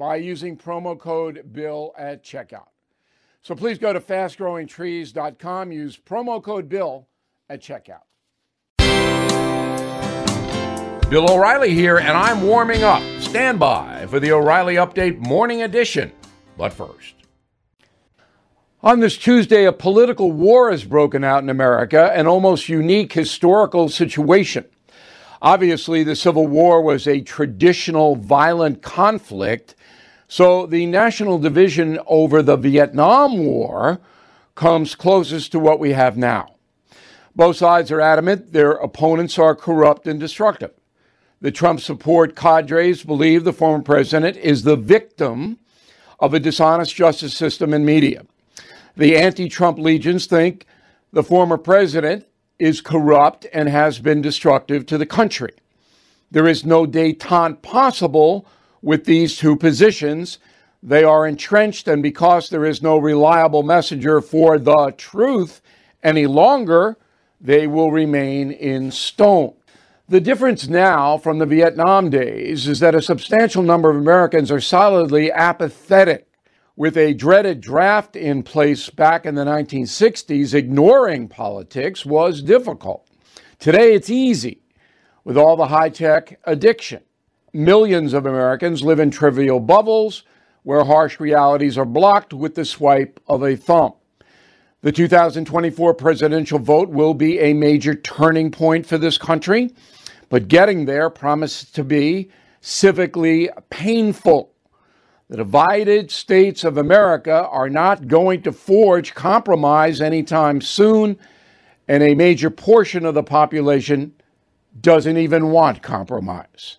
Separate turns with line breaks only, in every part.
by using promo code BILL at checkout. So please go to fastgrowingtrees.com, use promo code BILL at checkout.
Bill O'Reilly here, and I'm warming up. Stand by for the O'Reilly Update Morning Edition. But first,
on this Tuesday, a political war has broken out in America, an almost unique historical situation. Obviously, the Civil War was a traditional violent conflict so the national division over the Vietnam War comes closest to what we have now. Both sides are adamant their opponents are corrupt and destructive. The Trump support cadres believe the former president is the victim of a dishonest justice system and media. The anti Trump legions think the former president is corrupt and has been destructive to the country. There is no detente possible with these two positions. They are entrenched, and because there is no reliable messenger for the truth any longer, they will remain in stone. The difference now from the Vietnam days is that a substantial number of Americans are solidly apathetic. With a dreaded draft in place back in the 1960s, ignoring politics was difficult. Today it's easy with all the high tech addiction. Millions of Americans live in trivial bubbles where harsh realities are blocked with the swipe of a thumb. The 2024 presidential vote will be a major turning point for this country, but getting there promises to be civically painful. The divided states of America are not going to forge compromise anytime soon, and a major portion of the population doesn't even want compromise.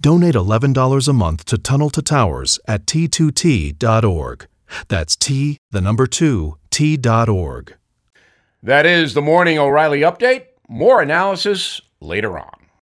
Donate $11 a month to Tunnel to Towers at t2t.org. That's T, the number 2, T.org.
That is the Morning O'Reilly Update. More analysis later on.